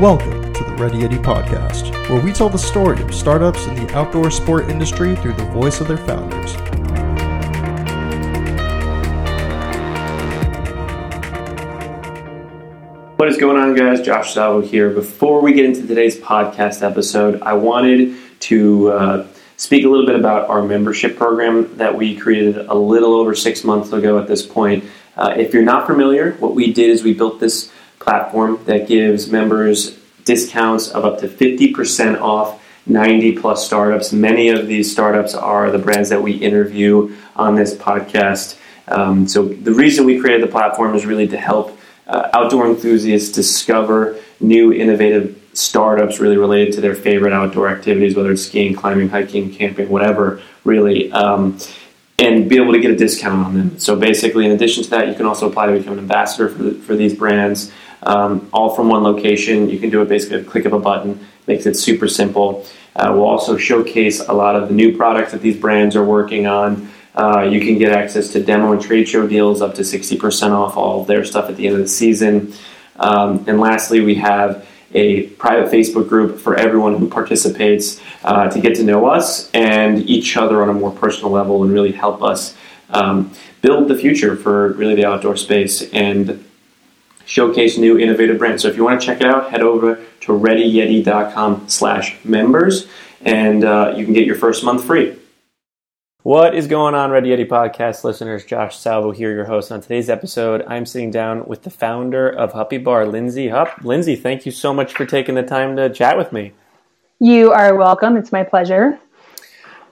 Welcome to the Ready Yeti podcast, where we tell the story of startups in the outdoor sport industry through the voice of their founders. What is going on, guys? Josh Salvo here. Before we get into today's podcast episode, I wanted to uh, speak a little bit about our membership program that we created a little over six months ago at this point. Uh, if you're not familiar, what we did is we built this platform that gives members discounts of up to 50% off 90 plus startups. Many of these startups are the brands that we interview on this podcast. Um, so, the reason we created the platform is really to help uh, outdoor enthusiasts discover new innovative startups really related to their favorite outdoor activities, whether it's skiing, climbing, hiking, camping, whatever, really. Um, and be able to get a discount on them. So basically, in addition to that, you can also apply to become an ambassador for, the, for these brands, um, all from one location. You can do it basically a click of a button, makes it super simple. Uh, we'll also showcase a lot of the new products that these brands are working on. Uh, you can get access to demo and trade show deals up to 60% off all of their stuff at the end of the season. Um, and lastly, we have a private Facebook group for everyone who participates uh, to get to know us and each other on a more personal level and really help us um, build the future for really the outdoor space and showcase new innovative brands. So if you want to check it out, head over to readyyeti.com slash members and uh, you can get your first month free. What is going on, Ready Yeti podcast listeners? Josh Salvo here, your host. On today's episode, I'm sitting down with the founder of Huppy Bar, Lyndsay Hupp. Lyndsay, thank you so much for taking the time to chat with me. You are welcome. It's my pleasure.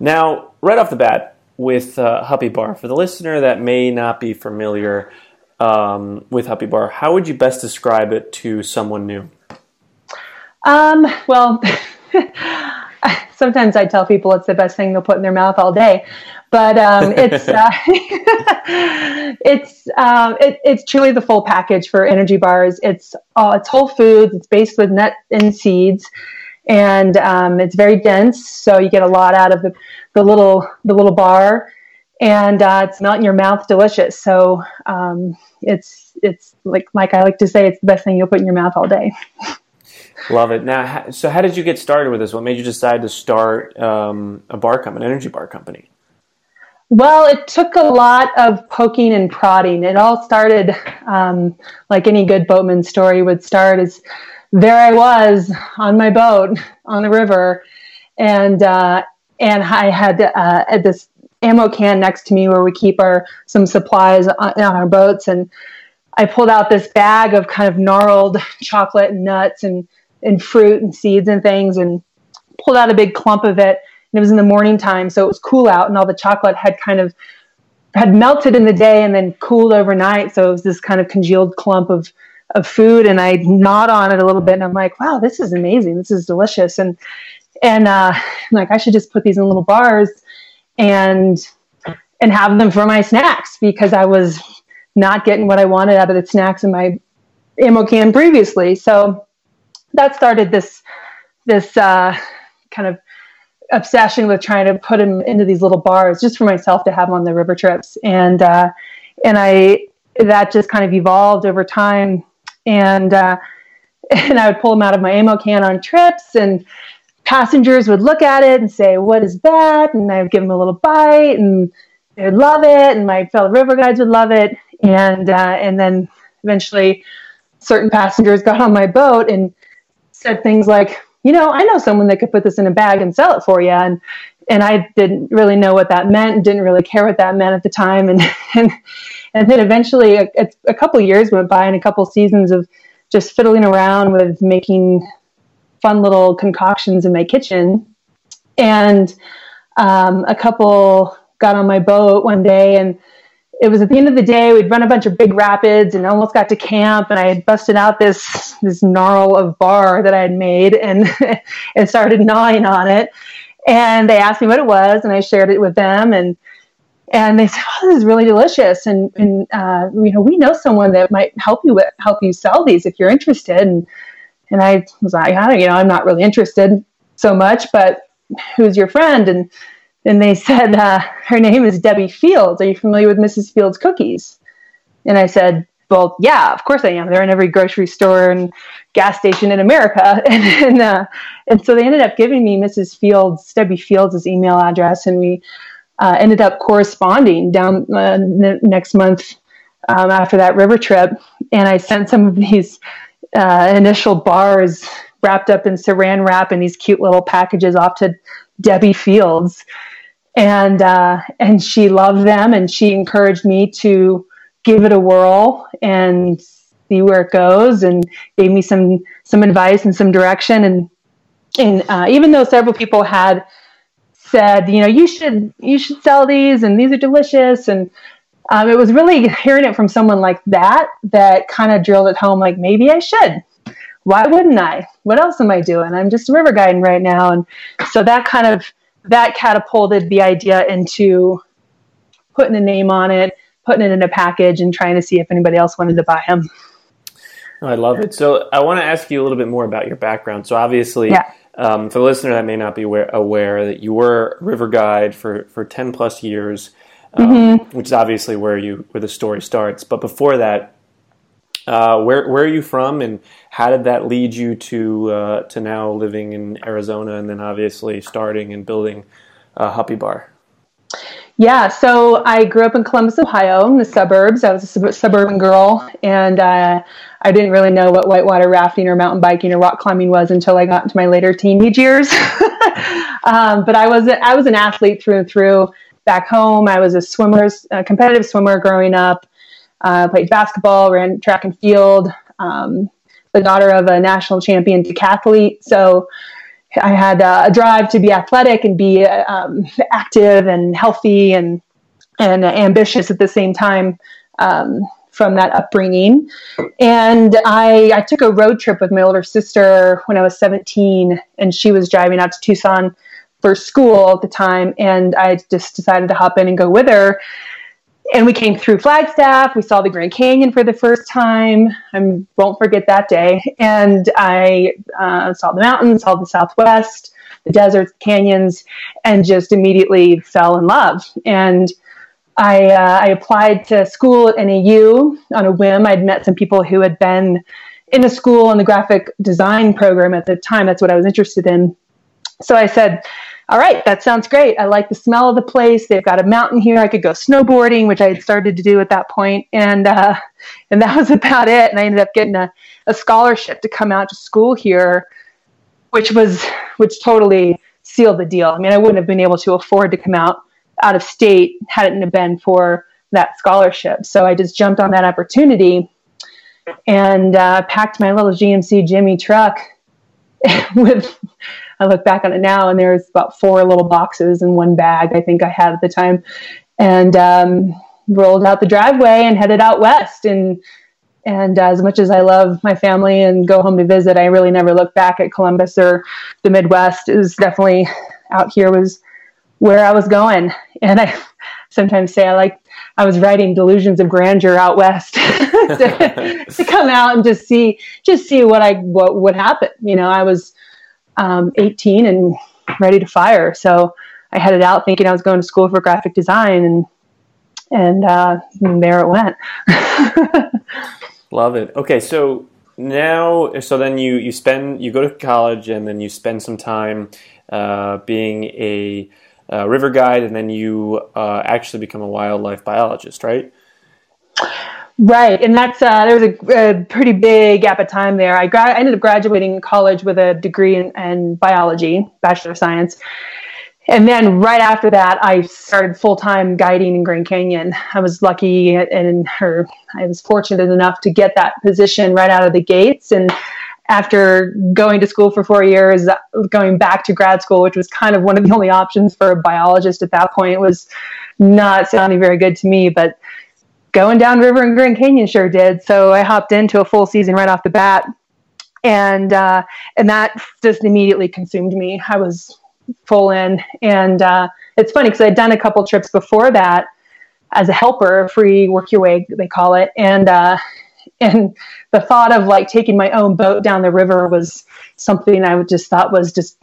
Now, right off the bat, with uh, Huppy Bar, for the listener that may not be familiar um, with Huppy Bar, how would you best describe it to someone new? Um, well, sometimes I tell people it's the best thing they'll put in their mouth all day, but um, it's uh, it's um, it, it's truly the full package for energy bars. It's uh, it's whole foods. It's based with nuts and seeds, and um, it's very dense, so you get a lot out of the, the little the little bar, and uh, it's in your mouth, delicious. So um, it's it's like like I like to say, it's the best thing you'll put in your mouth all day. Love it. Now, so how did you get started with this? What made you decide to start um, a bar company, an energy bar company? Well, it took a lot of poking and prodding. It all started um, like any good boatman story would start. Is there I was on my boat on the river, and uh, and I had uh, this ammo can next to me where we keep our some supplies on, on our boats, and I pulled out this bag of kind of gnarled chocolate and nuts and and fruit and seeds and things and pulled out a big clump of it. And it was in the morning time so it was cool out and all the chocolate had kind of had melted in the day and then cooled overnight. So it was this kind of congealed clump of of food and I gnawed on it a little bit and I'm like wow this is amazing. This is delicious. And and uh, like I should just put these in little bars and and have them for my snacks because I was not getting what I wanted out of the snacks in my ammo can previously. So that started this this uh, kind of obsession with trying to put them into these little bars just for myself to have on the river trips. And uh, and I that just kind of evolved over time. And uh, and I would pull them out of my ammo can on trips and passengers would look at it and say what is that and I would give them a little bite and they would love it and my fellow river guides would love it and uh, and then eventually certain passengers got on my boat and said things like, you know, I know someone that could put this in a bag and sell it for you. And, and I didn't really know what that meant and didn't really care what that meant at the time. And, and, and then eventually a, a couple years went by and a couple seasons of just fiddling around with making fun little concoctions in my kitchen. And um, a couple got on my boat one day and it was at the end of the day we'd run a bunch of big rapids and almost got to camp and i had busted out this this gnarl of bar that i had made and and started gnawing on it. And they asked me what it was and i shared it with them and and they said oh this is really delicious. And and uh, you know we know someone that might help you with, help you sell these if you're interested. And and i was like I don't, you know i'm not really interested so much but who's your friend and and they said uh, her name is Debbie Fields. Are you familiar with Mrs. Fields cookies? And I said, well, yeah, of course I am. They're in every grocery store and gas station in America. And, and, uh, and so they ended up giving me Mrs. Fields, Debbie Fields' email address, and we uh, ended up corresponding down uh, n- next month um, after that river trip. And I sent some of these uh, initial bars wrapped up in saran wrap in these cute little packages off to Debbie Fields. And, uh, and she loved them and she encouraged me to give it a whirl and see where it goes and gave me some some advice and some direction and and uh, even though several people had said you know you should you should sell these and these are delicious and um, it was really hearing it from someone like that that kind of drilled it home like maybe i should why wouldn't i what else am i doing i'm just a river guiding right now and so that kind of that catapulted the idea into putting a name on it putting it in a package and trying to see if anybody else wanted to buy them. I love it. So I want to ask you a little bit more about your background. So obviously, yeah. um, for the listener that may not be aware, aware, that you were a river guide for, for 10 plus years, um, mm-hmm. which is obviously where you where the story starts. But before that, uh, where where are you from, and how did that lead you to uh, to now living in Arizona, and then obviously starting and building a Huppy Bar? Yeah, so I grew up in Columbus, Ohio, in the suburbs. I was a sub- suburban girl, and uh, I didn't really know what whitewater rafting or mountain biking or rock climbing was until I got into my later teenage years. um, but I was a, I was an athlete through and through. Back home, I was a swimmer, a competitive swimmer growing up. Uh, played basketball, ran track and field. Um, the daughter of a national champion decathlete, so I had uh, a drive to be athletic and be um, active and healthy and and ambitious at the same time um, from that upbringing. And I, I took a road trip with my older sister when I was 17, and she was driving out to Tucson for school at the time, and I just decided to hop in and go with her and we came through Flagstaff. We saw the Grand Canyon for the first time. I won't forget that day. And I uh, saw the mountains, saw the Southwest, the deserts, canyons, and just immediately fell in love. And I, uh, I applied to school at NAU on a whim. I'd met some people who had been in a school in the graphic design program at the time. That's what I was interested in. So I said, all right, that sounds great. I like the smell of the place. They've got a mountain here. I could go snowboarding, which I had started to do at that point. and uh, and that was about it. And I ended up getting a, a scholarship to come out to school here, which was which totally sealed the deal. I mean, I wouldn't have been able to afford to come out out of state had it not been for that scholarship. So I just jumped on that opportunity and uh, packed my little GMC Jimmy truck with I look back on it now, and there's about four little boxes in one bag I think I had at the time, and um, rolled out the driveway and headed out west. And and as much as I love my family and go home to visit, I really never look back at Columbus or the Midwest. It was definitely out here was where I was going, and I sometimes say I like I was writing delusions of grandeur out west to, to, come out and just see just see what I what would happen. You know, I was um, 18 and ready to fire. So I headed out thinking I was going to school for graphic design, and and, uh, and there it went. Love it. Okay, so now, so then you you spend you go to college, and then you spend some time uh, being a uh, river guide, and then you uh, actually become a wildlife biologist, right? Right, and that's uh, there was a, a, pretty big gap of time there. I, gra- I ended up graduating college with a degree in, in, biology, bachelor of science, and then right after that, I started full time guiding in Grand Canyon. I was lucky, and her, I was fortunate enough to get that position right out of the gates. And after going to school for four years, going back to grad school, which was kind of one of the only options for a biologist at that point, was not sounding very good to me, but going down river and Grand Canyon sure did. So I hopped into a full season right off the bat, and uh, and that just immediately consumed me. I was full in, and uh, it's funny because I'd done a couple trips before that as a helper, free work your way they call it, and uh, and the thought of like taking my own boat down the river was something I just thought was just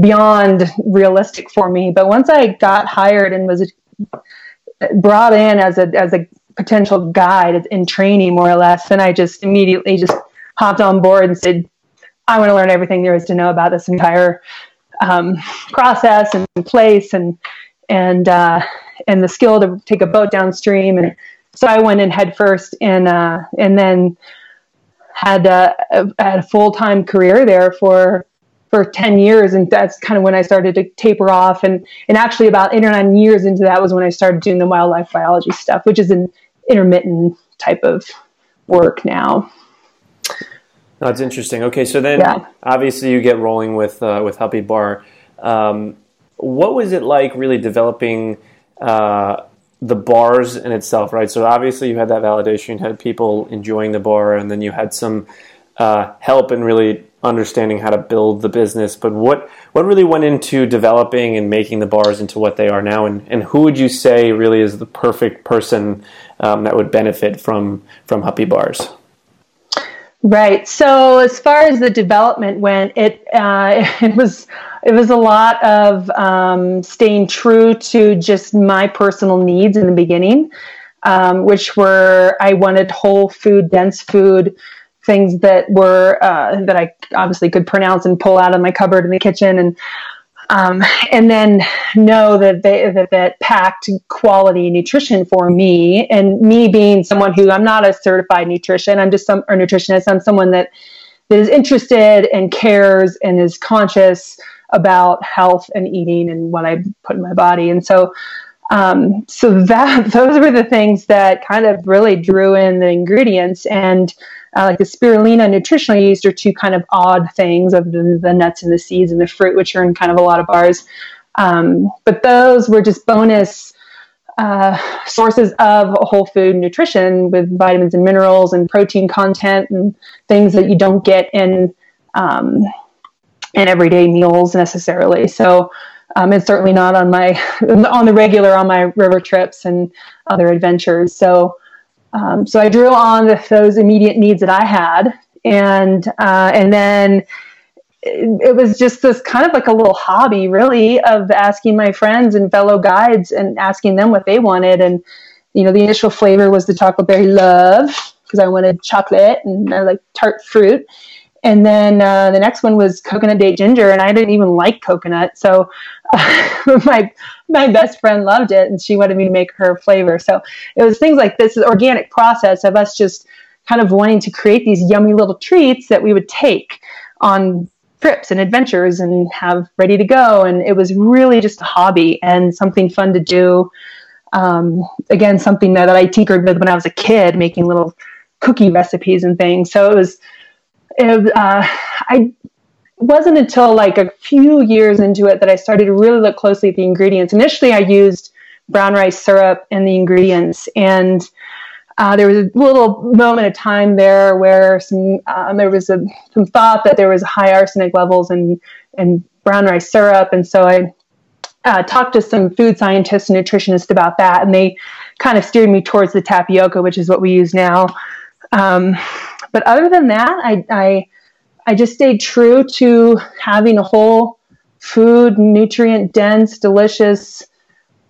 beyond realistic for me. But once I got hired and was brought in as a as a potential guide in training, more or less. And I just immediately just hopped on board and said, I want to learn everything there is to know about this entire um, process and place and and uh, and the skill to take a boat downstream. And so I went in head first and uh, and then had uh, had a full time career there for for 10 years and that's kind of when i started to taper off and and actually about eight or nine years into that was when i started doing the wildlife biology stuff which is an intermittent type of work now. That's interesting. Okay so then yeah. obviously you get rolling with uh, with Huppy bar. Um, what was it like really developing uh, the bars in itself right? So obviously you had that validation you had people enjoying the bar and then you had some uh, help in really understanding how to build the business, but what what really went into developing and making the bars into what they are now, and, and who would you say really is the perfect person um, that would benefit from from Huppy Bars? Right. So as far as the development went, it uh, it was it was a lot of um, staying true to just my personal needs in the beginning, um, which were I wanted whole food, dense food things that were uh, that I obviously could pronounce and pull out of my cupboard in the kitchen, and um, and then know that they that that packed quality nutrition for me, and me being someone who I'm not a certified nutrition, I'm just some or nutritionist. I'm someone that that is interested and cares and is conscious about health and eating and what I put in my body, and so. Um, so that those were the things that kind of really drew in the ingredients and uh, like the spirulina nutritional yeast are two kind of odd things of the, the, nuts and the seeds and the fruit, which are in kind of a lot of bars. Um, but those were just bonus uh, sources of whole food nutrition with vitamins and minerals and protein content and things that you don't get in um, in everyday meals necessarily. So um, it's certainly not on my on the regular on my river trips and other adventures. So um, so I drew on the, those immediate needs that I had, and uh, and then it, was just this kind of like a little hobby, really, of asking my friends and fellow guides and asking them what they wanted. And you know, the initial flavor was the chocolate berry love because I wanted chocolate and I like tart fruit. And then uh, the next one was coconut date ginger, and I didn't even like coconut, so uh, my my best friend loved it, and she wanted me to make her flavor. So it was things like this organic process of us just kind of wanting to create these yummy little treats that we would take on trips and adventures and have ready to go. And it was really just a hobby and something fun to do. Um, again, something that, that I tinkered with when I was a kid, making little cookie recipes and things. So it was it, uh, I wasn't until like a few years into it that I started to really look closely at the ingredients. Initially, I used brown rice syrup in the ingredients, and uh, there was a little moment of time there where some um, there was a, some thought that there was high arsenic levels in in brown rice syrup, and so I uh, talked to some food scientists and nutritionists about that, and they kind of steered me towards the tapioca, which is what we use now. Um, but other than that, I, I, I just stayed true to having a whole food, nutrient dense, delicious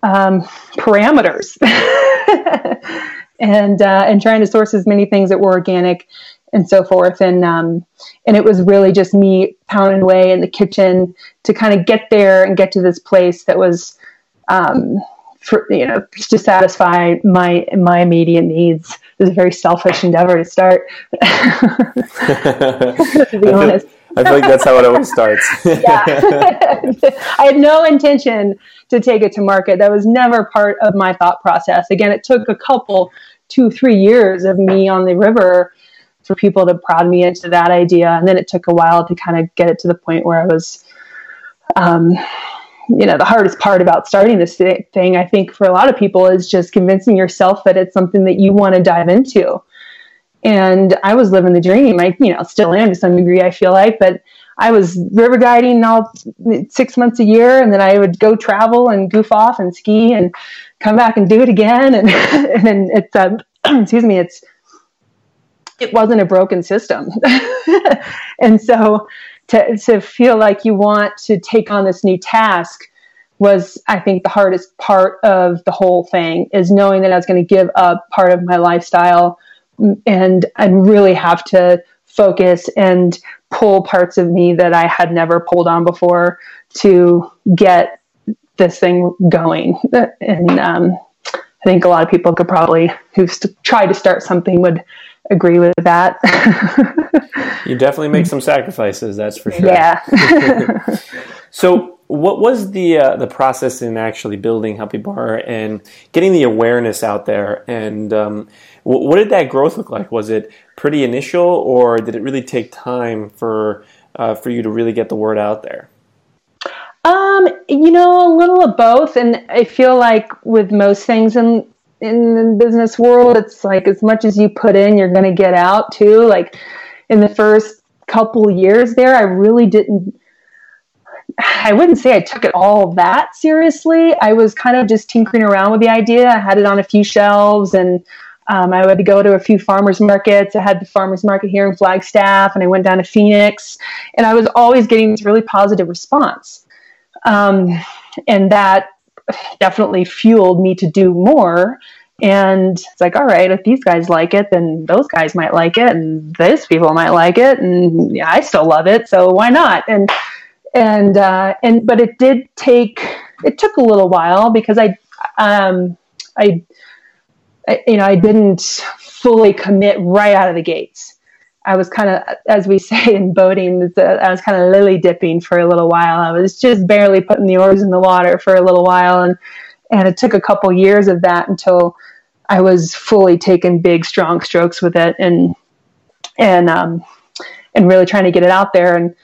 um, parameters, and uh, and trying to source as many things that were organic and so forth. And um, and it was really just me pounding away in the kitchen to kind of get there and get to this place that was um, for you know to satisfy my my immediate needs. It was a very selfish endeavor to start. to be honest. I feel like that's how it always starts. yeah. I had no intention to take it to market. That was never part of my thought process. Again, it took a couple, two, three years of me on the river for people to prod me into that idea. And then it took a while to kind of get it to the point where I was um, you know the hardest part about starting this thing i think for a lot of people is just convincing yourself that it's something that you want to dive into. And i was living the dream. I you know still am to some degree i feel like but i was river guiding all six months a year and then i would go travel and goof off and ski and come back and do it again. And and then it's uh, excuse me it's it wasn't a broken system. And so to, to feel like you want to take on this new task was I think the hardest part of the whole thing is knowing that I was going to give up part of my lifestyle and and really have to focus and pull parts of me that I had never pulled on before to get this thing going. And um, I think a lot of people could probably who've st- tried to start something would agree with that. you definitely make some sacrifices, that's for sure. Yeah. so, what was the uh, the process in actually building Huppy Bar and getting the awareness out there? And um, w- what did that growth look like? Was it pretty initial, or did it really take time for uh, for you to really get the word out there? Um, you know, a little of both, and I feel like with most things in in the business world, it's like as much as you put in, you're going to get out too. Like in the first couple years there, I really didn't. I wouldn't say I took it all that seriously. I was kind of just tinkering around with the idea. I had it on a few shelves and um, I would go to a few farmers markets. I had the farmers market here in Flagstaff, and I went down to Phoenix, and I was always getting this really positive response. Um, and that definitely fueled me to do more. And it's like, all right, if these guys like it, then those guys might like it, and those people might like it, and yeah, I still love it, so why not? And and uh, and but it did take it took a little while because I um, I, I you know I didn't fully commit right out of the gates. I was kind of, as we say in boating, I was kind of lily dipping for a little while. I was just barely putting the oars in the water for a little while, and and it took a couple years of that until I was fully taking big, strong strokes with it, and and um, and really trying to get it out there. And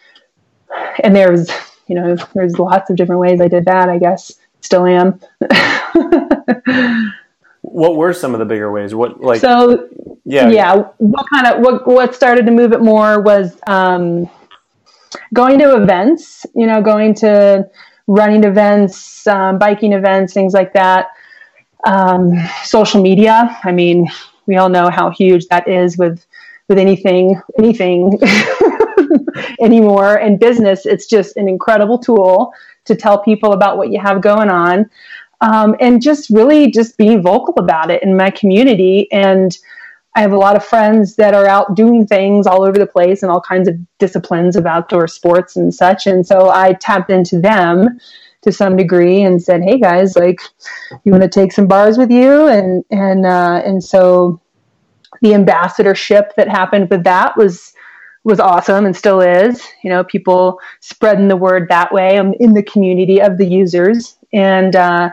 and there's you know there's lots of different ways I did that. I guess still am. what were some of the bigger ways? What like so yeah yeah what kind of what what started to move it more was um, going to events. You know, going to running events, um, biking events, things like that. Um, social media. I mean, we all know how huge that is with with anything anything anymore. In business, it's just an incredible tool to tell people about what you have going on um, and just really just being vocal about it in my community. And I have a lot of friends that are out doing things all over the place and all kinds of disciplines of outdoor sports and such. And so I tapped into them to some degree and said, "Hey guys, like, you want to take some bars with you?" And and uh, and so the ambassadorship that happened with that was was awesome and still is. You know, people spreading the word that way um, in the community of the users and. Uh,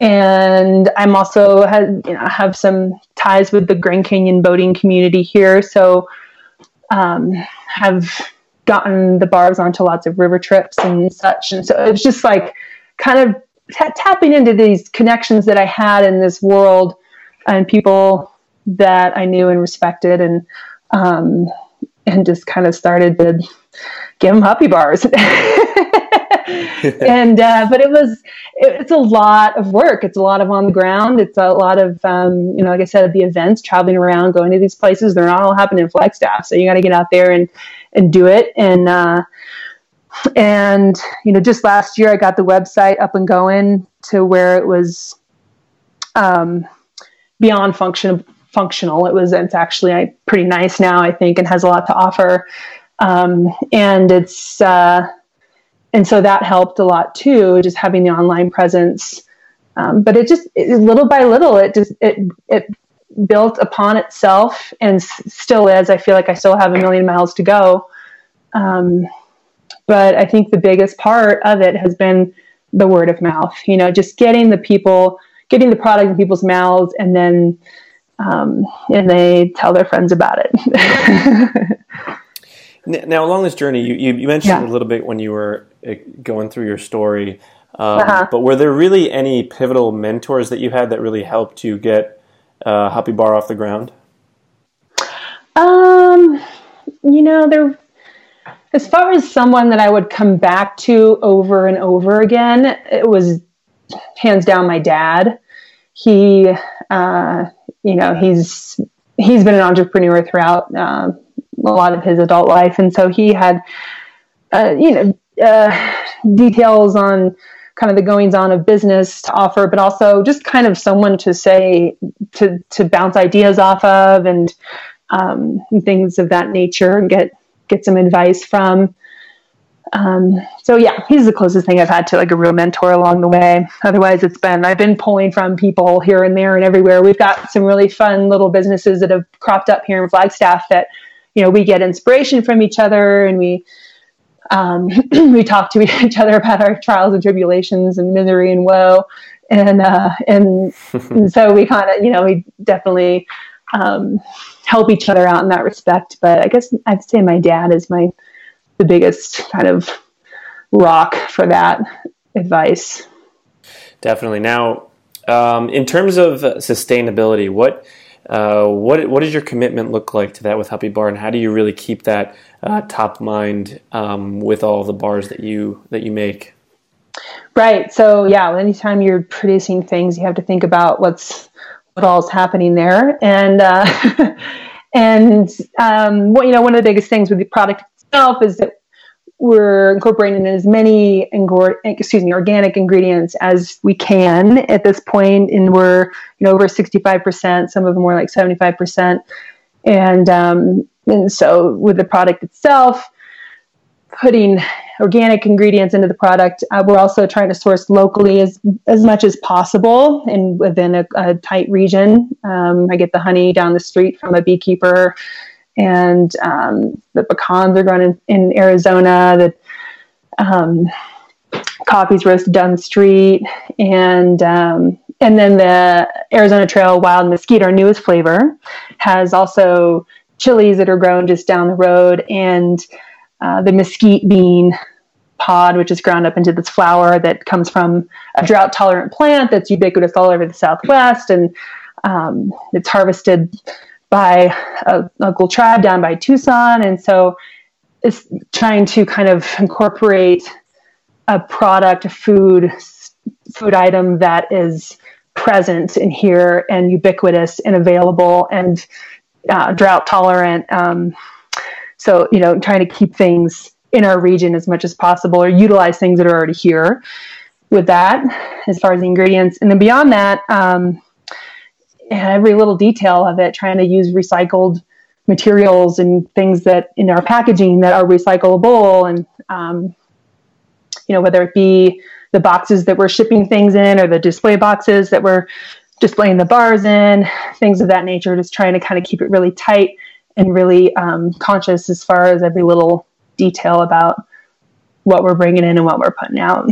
and I'm also have, you know, have some ties with the Grand Canyon boating community here, so um, have gotten the bars onto lots of river trips and such. And so it's just like kind of t- tapping into these connections that I had in this world and people that I knew and respected, and um, and just kind of started to give them huppy bars. and uh, but it was it, it's a lot of work. It's a lot of on the ground. It's a lot of um, you know, like I said, the events, traveling around, going to these places. They're not all happening in Flagstaff, so you got to get out there and and do it. And uh, and you know, just last year I got the website up and going to where it was um, beyond function functional. It was it's actually uh, pretty nice now, I think, and has a lot to offer. Um, and it's uh, and so that helped a lot too, just having the online presence. Um, but it just it, little by little, it just it it built upon itself and s- still is. I feel like I still have a million miles to go. Um, but I think the biggest part of it has been the word of mouth. You know, just getting the people, getting the product in people's mouths, and then um, and they tell their friends about it. Now, along this journey, you, you, mentioned yeah. a little bit when you were uh, going through your story, um, uh-huh. but were there really any pivotal mentors that you had that really helped you get uh, Huppy Bar off the ground? Um, you know, there. As far as someone that I would come back to over and over again, it was hands down my dad. He, uh, you know, he's he's been an entrepreneur throughout. Uh, a lot of his adult life, and so he had, uh, you know, uh, details on kind of the goings on of business to offer, but also just kind of someone to say to to bounce ideas off of and, um, and things of that nature and get get some advice from. Um, so yeah, he's the closest thing I've had to like a real mentor along the way. Otherwise, it's been I've been pulling from people here and there and everywhere. We've got some really fun little businesses that have cropped up here in Flagstaff that you know we get inspiration from each other and we um, we talk to each other about our trials and tribulations and misery and woe, and uh, and, and so we kind of you know we definitely um, help each other out in that respect. But I guess I'd say my dad is my the biggest kind of rock for that advice. Definitely. Now, um, in terms of sustainability, what uh, what what does your commitment look like to that with Huppy Bar, and how do you really keep that uh, top mind um, with all the bars that you that you make? Right. So yeah, anytime you're producing things, you have to think about what's what all is happening there, and uh, and um, what you know, one of the biggest things with the product itself is that we're incorporating as many excuse me organic ingredients as we can at this point and we're you know over 65% some of them more like 75% and um, and so with the product itself putting organic ingredients into the product uh, we're also trying to source locally as as much as possible and within a, a tight region. Um, i get the honey down the street from a beekeeper and um, the pecans are grown in, in Arizona. The um, coffee's roasted down the street, and um, and then the Arizona Trail Wild Mesquite, our newest flavor, has also chilies that are grown just down the road, and uh, the mesquite bean pod, which is ground up into this flour that comes from a drought tolerant plant that's ubiquitous all over the Southwest, and um, it's harvested by a local tribe down by Tucson. And so it's trying to kind of incorporate a product, a food, food item that is present in here and ubiquitous and available and uh, drought tolerant. Um, so, you know, trying to keep things in our region as much as possible or utilize things that are already here with that as far as the ingredients. And then beyond that, um, every little detail of it, trying to use recycled materials and things that in our packaging that are recyclable and um, you know whether it be the boxes that we're shipping things in or the display boxes that we're displaying the bars in things of that nature just trying to kind of keep it really tight and really um, conscious as far as every little detail about what we're bringing in and what we're putting out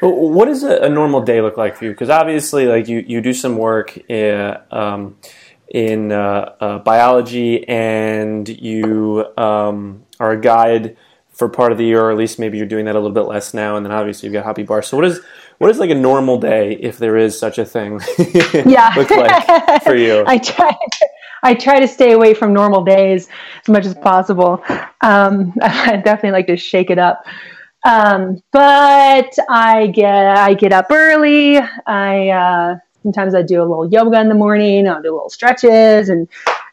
what does a, a, normal day look like for you? Because obviously, like you, you do some work in, um, in uh, uh, biology, and you um, are a guide for part of the year, or at least maybe you're doing that a little bit less now. And then obviously you've got Huppy Bar. So what is what is like a normal day, if there is such a thing? yeah, look like for you? I try. I try to stay away from normal days as much as possible. Um, I definitely like to shake it up. Um, but I get I get up early. I uh, sometimes I do a little yoga in the morning. I'll do little stretches and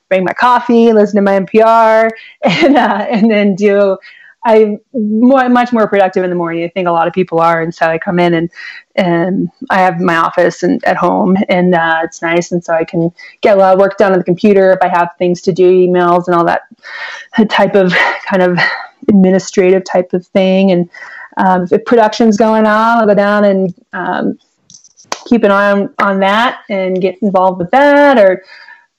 bring my coffee, listen to my NPR, and uh, and then do. I'm much more productive in the morning. I think a lot of people are, and so I come in and and I have my office and at home, and uh, it's nice, and so I can get a lot of work done on the computer if I have things to do, emails and all that type of kind of administrative type of thing. And um, if production's going on, I'll go down and um, keep an eye on, on that and get involved with that or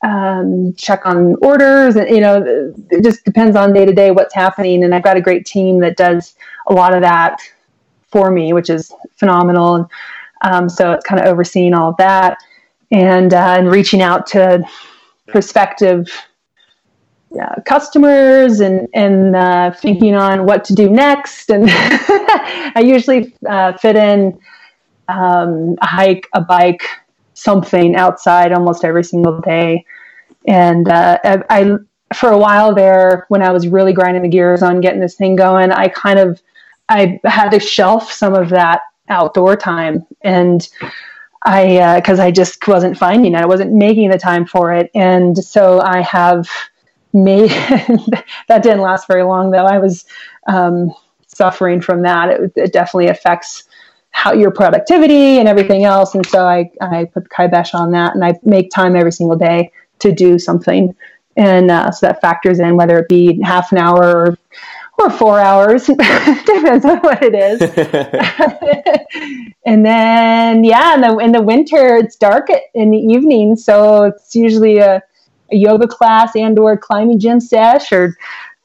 um, check on orders. And, you know, it just depends on day to day what's happening. And I've got a great team that does a lot of that for me, which is phenomenal. And um, so it's kind of overseeing all of that and, uh, and reaching out to prospective uh, customers and and uh, thinking on what to do next. And I usually uh, fit in um, a hike, a bike, something outside almost every single day. And uh, I, I, for a while there, when I was really grinding the gears on getting this thing going, I kind of I had to shelf some of that outdoor time and. I because uh, I just wasn't finding it. I wasn't making the time for it, and so I have made that didn't last very long though. I was um, suffering from that. It, it, definitely affects how your productivity and everything else. And so I, I put the kibosh on that and I make time every single day to do something. And uh, so that factors in whether it be half an hour or, or four hours, depends on what it is. and then, yeah, in the, in the winter, it's dark in the evening. So it's usually a, a yoga class and or climbing gym sesh or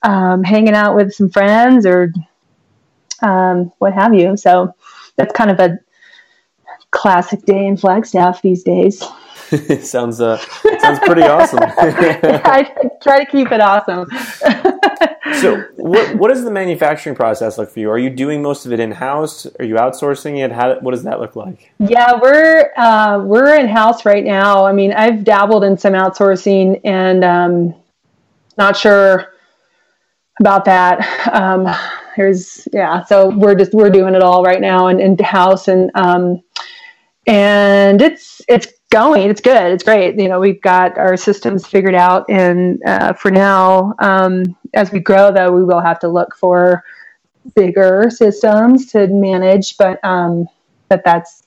um, hanging out with some friends or um, what have you. So that's kind of a classic day in Flagstaff these days. sounds uh, sounds pretty awesome. I try to keep it awesome. so, what what does the manufacturing process look for you? Are you doing most of it in house? Are you outsourcing it? How what does that look like? Yeah, we're uh, we're in house right now. I mean, I've dabbled in some outsourcing, and um, not sure about that. Um, there's yeah, so we're just we're doing it all right now and in house and um, and it's it's going. It's good. It's great. You know, we've got our systems figured out, and uh, for now, um, as we grow, though, we will have to look for bigger systems to manage. But um, but that's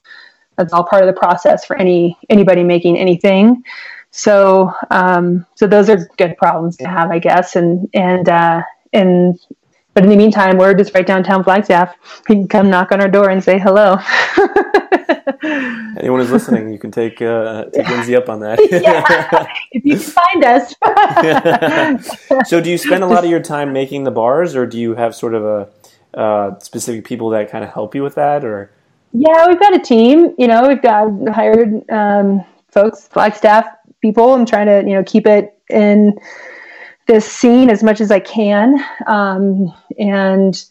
that's all part of the process for any anybody making anything. So um, so those are good problems to have, I guess. And and uh, and but in the meantime, we're just right downtown Flagstaff. You can come knock on our door and say hello. Anyone who's listening, you can take uh, take Lyndsay up on that. yeah, if you can find us. so, do you spend a lot of your time making the bars, or do you have sort of a uh, specific people that kind of help you with that, or? Yeah, we've got a team. You know, we've got hired um, folks, Flagstaff people. I'm trying to you know keep it in this scene as much as I can, um, and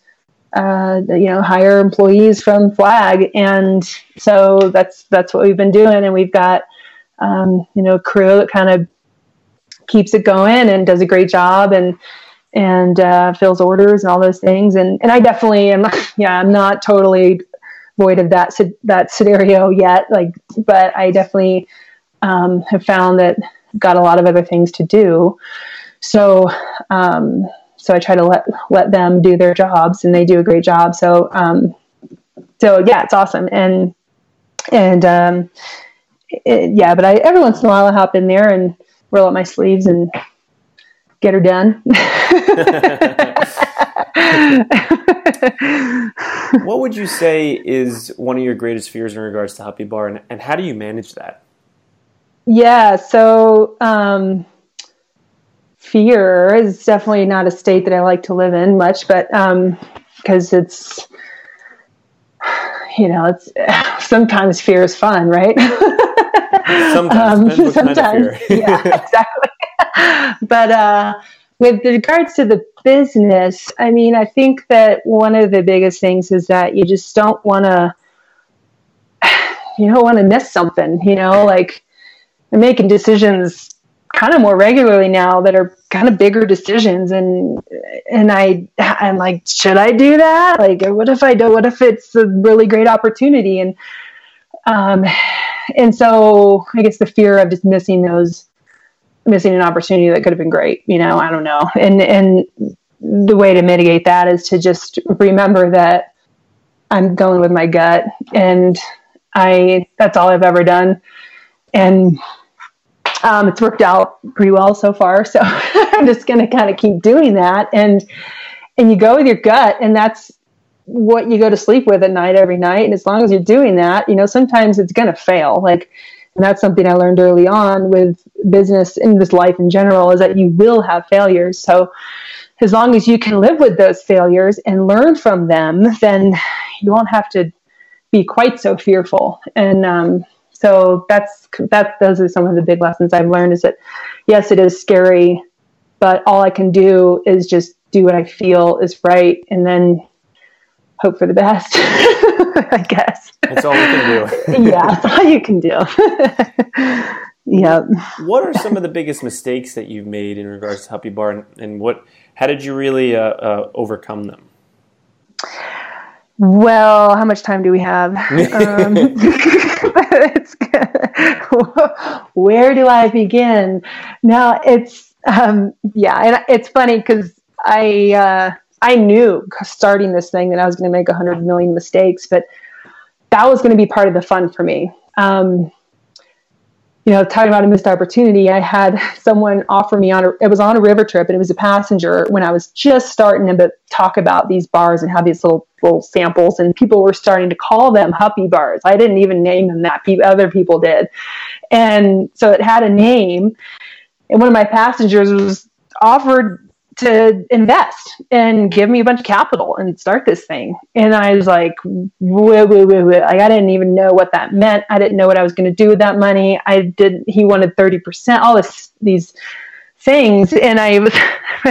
uh, you know hire employees from Flag, and so that's that's what we've been doing, and we've got um, you know a crew that kind of keeps it going and does a great job, and and uh, fills orders and all those things, and and I definitely am yeah I'm not totally void of that that scenario yet, like but I definitely um, have found that got a lot of other things to do. So, um, so I try to let let them do their jobs, and they do a great job. So, um, so yeah, it's awesome, and and um, it, yeah, but I every once in a while I hop in there and roll up my sleeves and get her done. what would you say is one of your greatest fears in regards to Huppy Bar, and, and how do you manage that? Yeah, so um, fear is definitely not a state that I like to live in much, but because um, it's, you know, it's sometimes fear is fun, right? Sometimes, um, sometimes yeah, exactly. but uh, with regards to the business, I mean, I think that one of the biggest things is that you just don't want to, you don't want to miss something, you know, like making decisions kind of more regularly now that are kind of bigger decisions and and I I'm like should I do that? Like what if I do what if it's a really great opportunity? And um and so I guess the fear of just missing those missing an opportunity that could have been great you know I don't know. And and the way to mitigate that is to just remember that I'm going with my gut and I that's all I've ever done. And um, it's worked out pretty well so far. So I'm just going to kind of keep doing that. And, and you go with your gut and that's what you go to sleep with at night every night. And as long as you're doing that, you know, sometimes it's going to fail. Like, and that's something I learned early on with business and this life in general is that you will have failures. So as long as you can live with those failures and learn from them, then you won't have to be quite so fearful. And, um, so that's that those are some of the big lessons I've learned is that yes it is scary but all I can do is just do what I feel is right and then hope for the best I guess. That's all you can do. Yeah that's all you can do. Yeah what are some of the biggest mistakes that you've made in regards to Huppy Bar and, and what how did you really uh, uh, overcome them? Well, how much time do we have? um, where do I begin? Now it's um, yeah, and it's funny because I uh, I knew starting this thing that I was going to make a hundred million mistakes, but that was going to be part of the fun for me. Um, you know, talking about a missed opportunity, I had someone offer me on a, it was on a river trip and it was a passenger when I was just starting to talk about these bars and have these little, little samples and people were starting to call them huppy bars. I didn't even name them that. Other people did. And so it had a name and one of my passengers was offered to invest and give me a bunch of capital and start this thing. And I was like. Like, I didn't even know what that meant. I didn't know what I was going to do with that money. I did. He wanted 30%, all this, these things. And I was,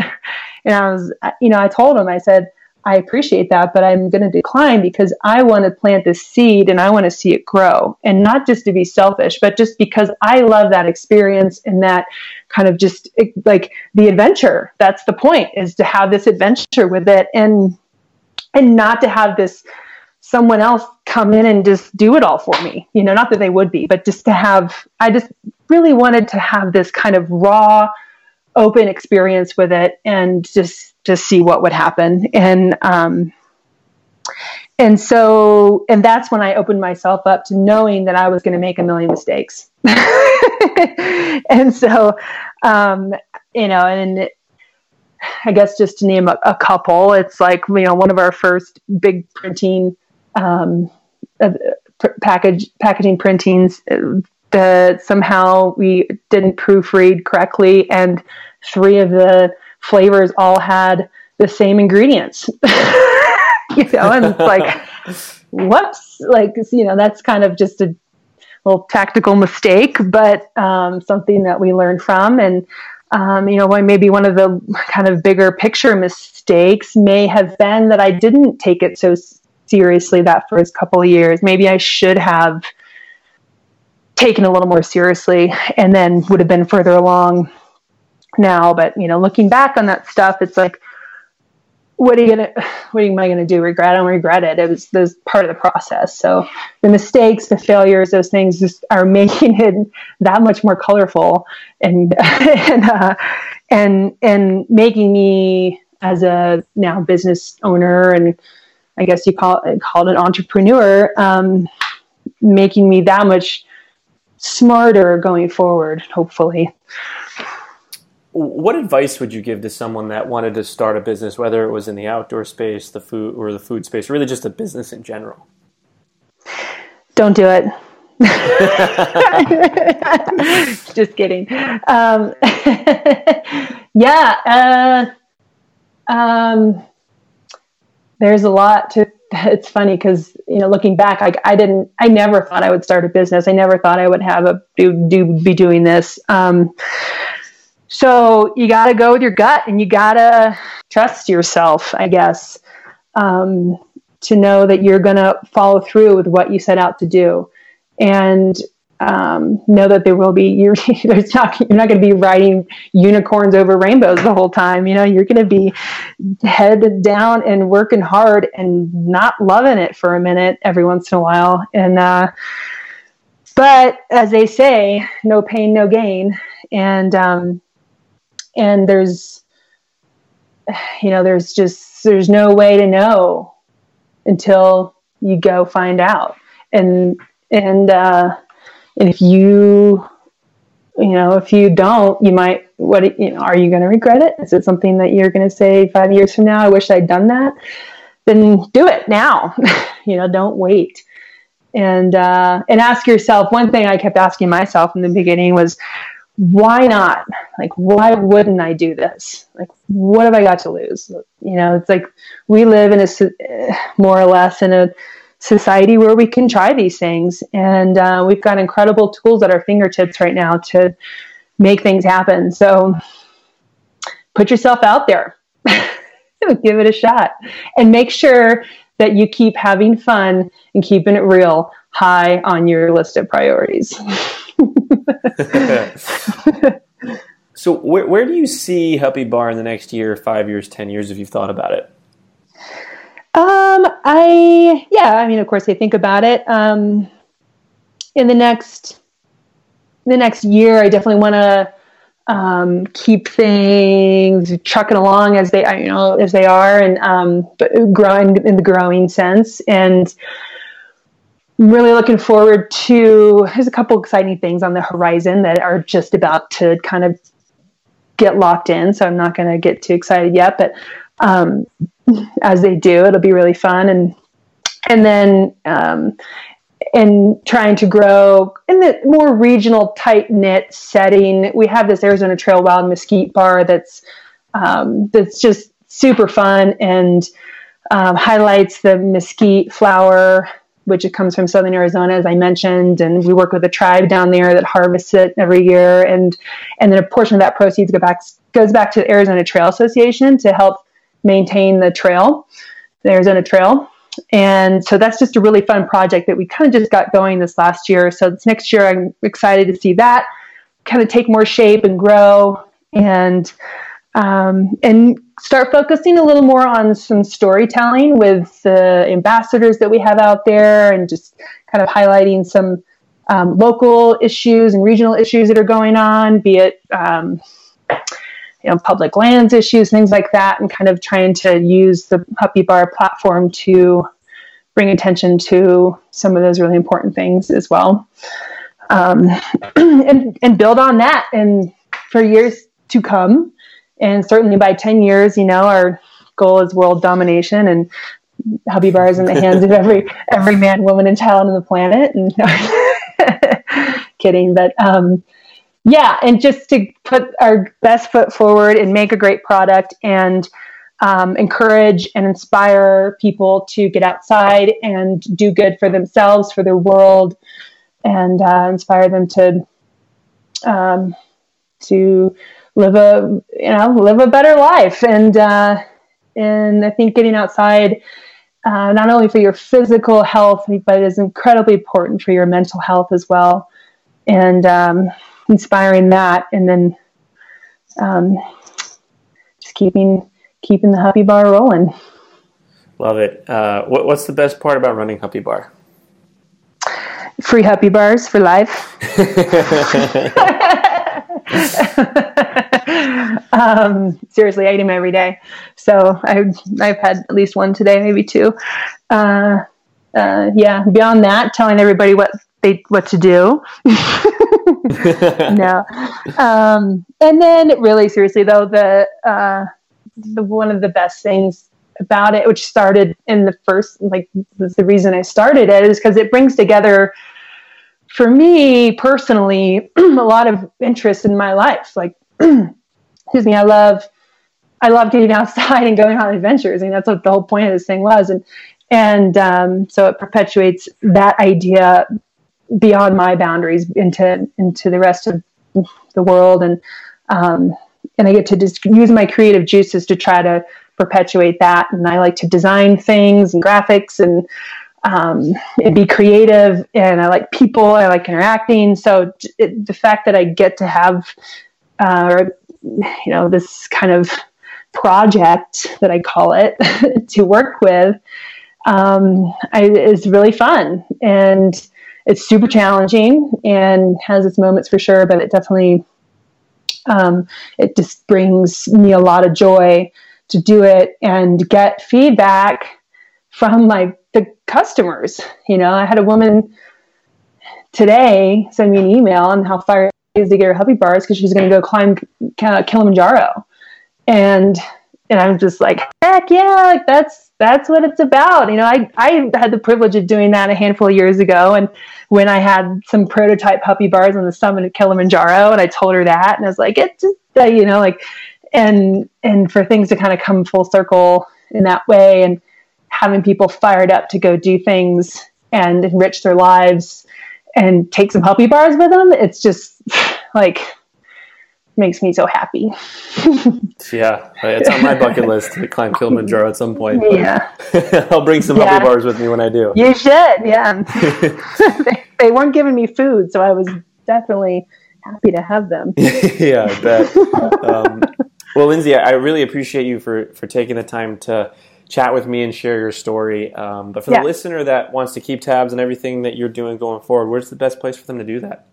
and I was, you know, I told him, I said, I appreciate that, but I'm going to decline because I want to plant this seed and I want to see it grow. And not just to be selfish, but just because I love that experience and that kind of just like the adventure. That's the point is to have this adventure with it and and not to have this someone else come in and just do it all for me. You know, not that they would be, but just to have I just really wanted to have this kind of raw open experience with it and just just see what would happen and um and so and that's when i opened myself up to knowing that i was going to make a million mistakes. And so um you know and i guess just to name a, a, couple it's like you know one of our first big printing um uh, package packaging printings that somehow we didn't proofread correctly and three of the flavors all had the same ingredients you know and it's like whoops like you know that's kind of just a little tactical mistake but um, something that we learned from. And um, you know maybe one of the kind of bigger picture mistakes may have been that i didn't take it so seriously that first couple of years. Maybe i should have taken a little more seriously and then would have been further along now. But you know looking back on that stuff it's like what are you gonna what am i gonna do? Regret? I don't regret it. It was part of the process. So the mistakes the failures those things just are making it that much more colorful and and uh, and and making me as a now business owner and i guess you call it called an entrepreneur um, making me that much smarter going forward, hopefully. What advice would you give to someone that wanted to start a business, whether it was in the outdoor space, the food, or the food space, really just a business in general? Don't do it. just kidding. Um, yeah. Uh, um, there's a lot to it's funny because you know looking back I, I didn't i never thought i would start a business i never thought i would have a do, do be doing this um, so you got to go with your gut and you got to trust yourself i guess um, to know that you're going to follow through with what you set out to do and um, know that there will be you're there's not you're not going to be riding unicorns over rainbows the whole time. You know, you're going to be head down and working hard and not loving it for a minute every once in a while. And uh, but as they say, no pain, no gain. And um, and there's you know there's just there's no way to know until you go find out. And and uh, and if you you know if you don't you might what you know are you going to regret it? Is it something that you're going to say five years from now i wish i'd done that? Then do it now. You know don't wait. And uh, and ask yourself one thing i kept asking myself in the beginning was why not like why wouldn't i do this like what have i got to lose you know it's like we live in a more or less in a society where we can try these things. And uh, we've got incredible tools at our fingertips right now to make things happen. So put yourself out there, give it a shot, and make sure that you keep having fun and keeping it real high on your list of priorities. so, where, where do you see Huppy Bar in the next year, five years, 10 years, if you've thought about it? Um, I yeah, I mean, of course, I think about it. Um, in the next the next year, I definitely want to um, keep things trucking along as they you know as they are, and um, but growing in the growing sense, and really looking forward to. There's a couple exciting things on the horizon that are just about to kind of get locked in. So I'm not going to get too excited yet, but um, as they do, it'll be really fun. And and then um, and trying to grow in the more regional, tight knit setting. We have this Arizona Trail Wild Mesquite bar that's um, that's just super fun and um, highlights the mesquite flour, which it comes from southern Arizona, as I mentioned. And we work with a tribe down there that harvests it every year, and and then a portion of that proceeds go back goes back to the Arizona Trail Association to help maintain the trail, the Arizona Trail. And so that's just a really fun project that we kind of just got going this last year. So this next year, I'm excited to see that kind of take more shape and grow and um, and start focusing a little more on some storytelling with the ambassadors that we have out there and just kind of highlighting some um, local issues and regional issues that are going on, be it um, you know public lands issues, things like that, and kind of trying to use the Huppy Bar platform to bring attention to some of those really important things as well, um, and and build on that and for years to come, and certainly by ten years, you know, our goal is world domination and Huppy bars in the hands of every every man, woman, and child on the planet. And kidding, but um, yeah, and just to put our best foot forward and make a great product and um, encourage and inspire people to get outside and do good for themselves, for their world, and uh, inspire them to um, to live a you know live a better life. And uh, and I think getting outside. Uh, not only for your physical health, but it is incredibly important for your mental health as well. And um, inspiring that, and then um, just keeping keeping the Huppy Bar rolling. Love it. Uh, what, what's the best part about running Huppy Bar? Free Huppy Bars for life. um, seriously, I eat them every day. So I've, I've had at least one today, maybe two. Uh, uh, yeah, beyond that, telling everybody what they what to do. no. Um, and then, really seriously though, the uh, the one of the best things about it, which started in the first, like the reason I started it, is because it brings together, for me personally, a lot of interest in my life. Like, excuse me, I love. I love getting outside and going on adventures. I mean, that's what the whole point of this thing was. And and um, so it perpetuates that idea beyond my boundaries into into the rest of the world and um, and I get to just use my creative juices to try to perpetuate that and I like to design things and graphics and um, be creative and I like people I like interacting. So it, the fact that I get to have uh, you know this kind of project that I call it to work with um, I, is really fun. And it's super challenging and has its moments for sure, but it definitely um, it just brings me a lot of joy to do it and get feedback from the customers. You know, I had a woman today send me an email on how far is to get her Huppy Bars because she's going to go climb Kilimanjaro, and and I'm just like, heck yeah, like that's that's what it's about. You know, I I had the privilege of doing that a handful of years ago, and when I had some prototype Huppy Bars on the summit of Kilimanjaro, and I told her that, and I was like, it's just uh, you know, like, and and for things to kind of come full circle in that way, and having people fired up to go do things and enrich their lives and take some Huppy Bars with them, it's just like makes me so happy. yeah, it's on my bucket list to climb Kilimanjaro at some point. Yeah, I'll bring some yeah. bars with me when I do. You should. Yeah, they, they, weren't giving me food, so I was definitely happy to have them. yeah, I bet. Um, well, Lyndsay, I really appreciate you for for taking the time to chat with me and share your story. Um, but for yeah. the listener that wants to keep tabs on everything that you're doing going forward, where's the best place for them to do that?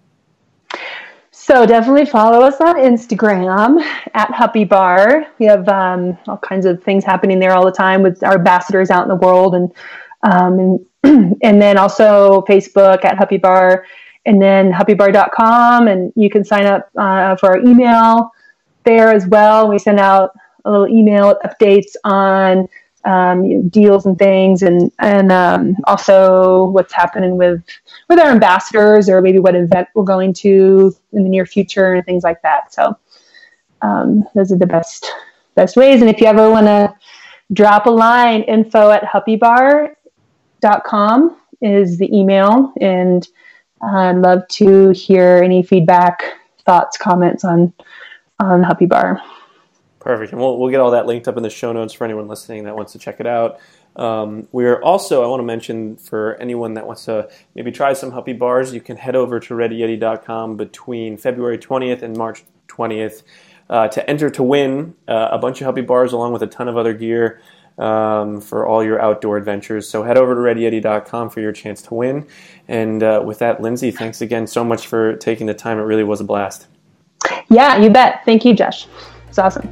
So definitely follow us on Instagram at Huppy Bar. We have um, all kinds of things happening there all the time with our ambassadors out in the world and um, and and then also Facebook at Huppy Bar, and then huppybar.com, and you can sign up uh, for our email there as well. We send out a little email with updates on um, deals and things, and and um, also what's happening with with our ambassadors, or maybe what event we're going to in the near future, and things like that. So um, those are the best best ways. And if you ever want to drop a line, info at huppybar.com is the email, and I'd love to hear any feedback, thoughts, comments on on Huppy Bar. Perfect. And we'll, we'll get all that linked up in the show notes for anyone listening that wants to check it out. Um, we're also, I want to mention for anyone that wants to maybe try some Huppy bars, you can head over to readyyeti.com between February 20th and March 20th uh, to enter to win uh, a bunch of Huppy bars along with a ton of other gear. Um, for all your outdoor adventures. So head over to readyyeti.com for your chance to win. And uh, with that, Lyndsay, thanks again so much for taking the time. It really was a blast. Yeah, you bet. Thank you, Josh. It's awesome.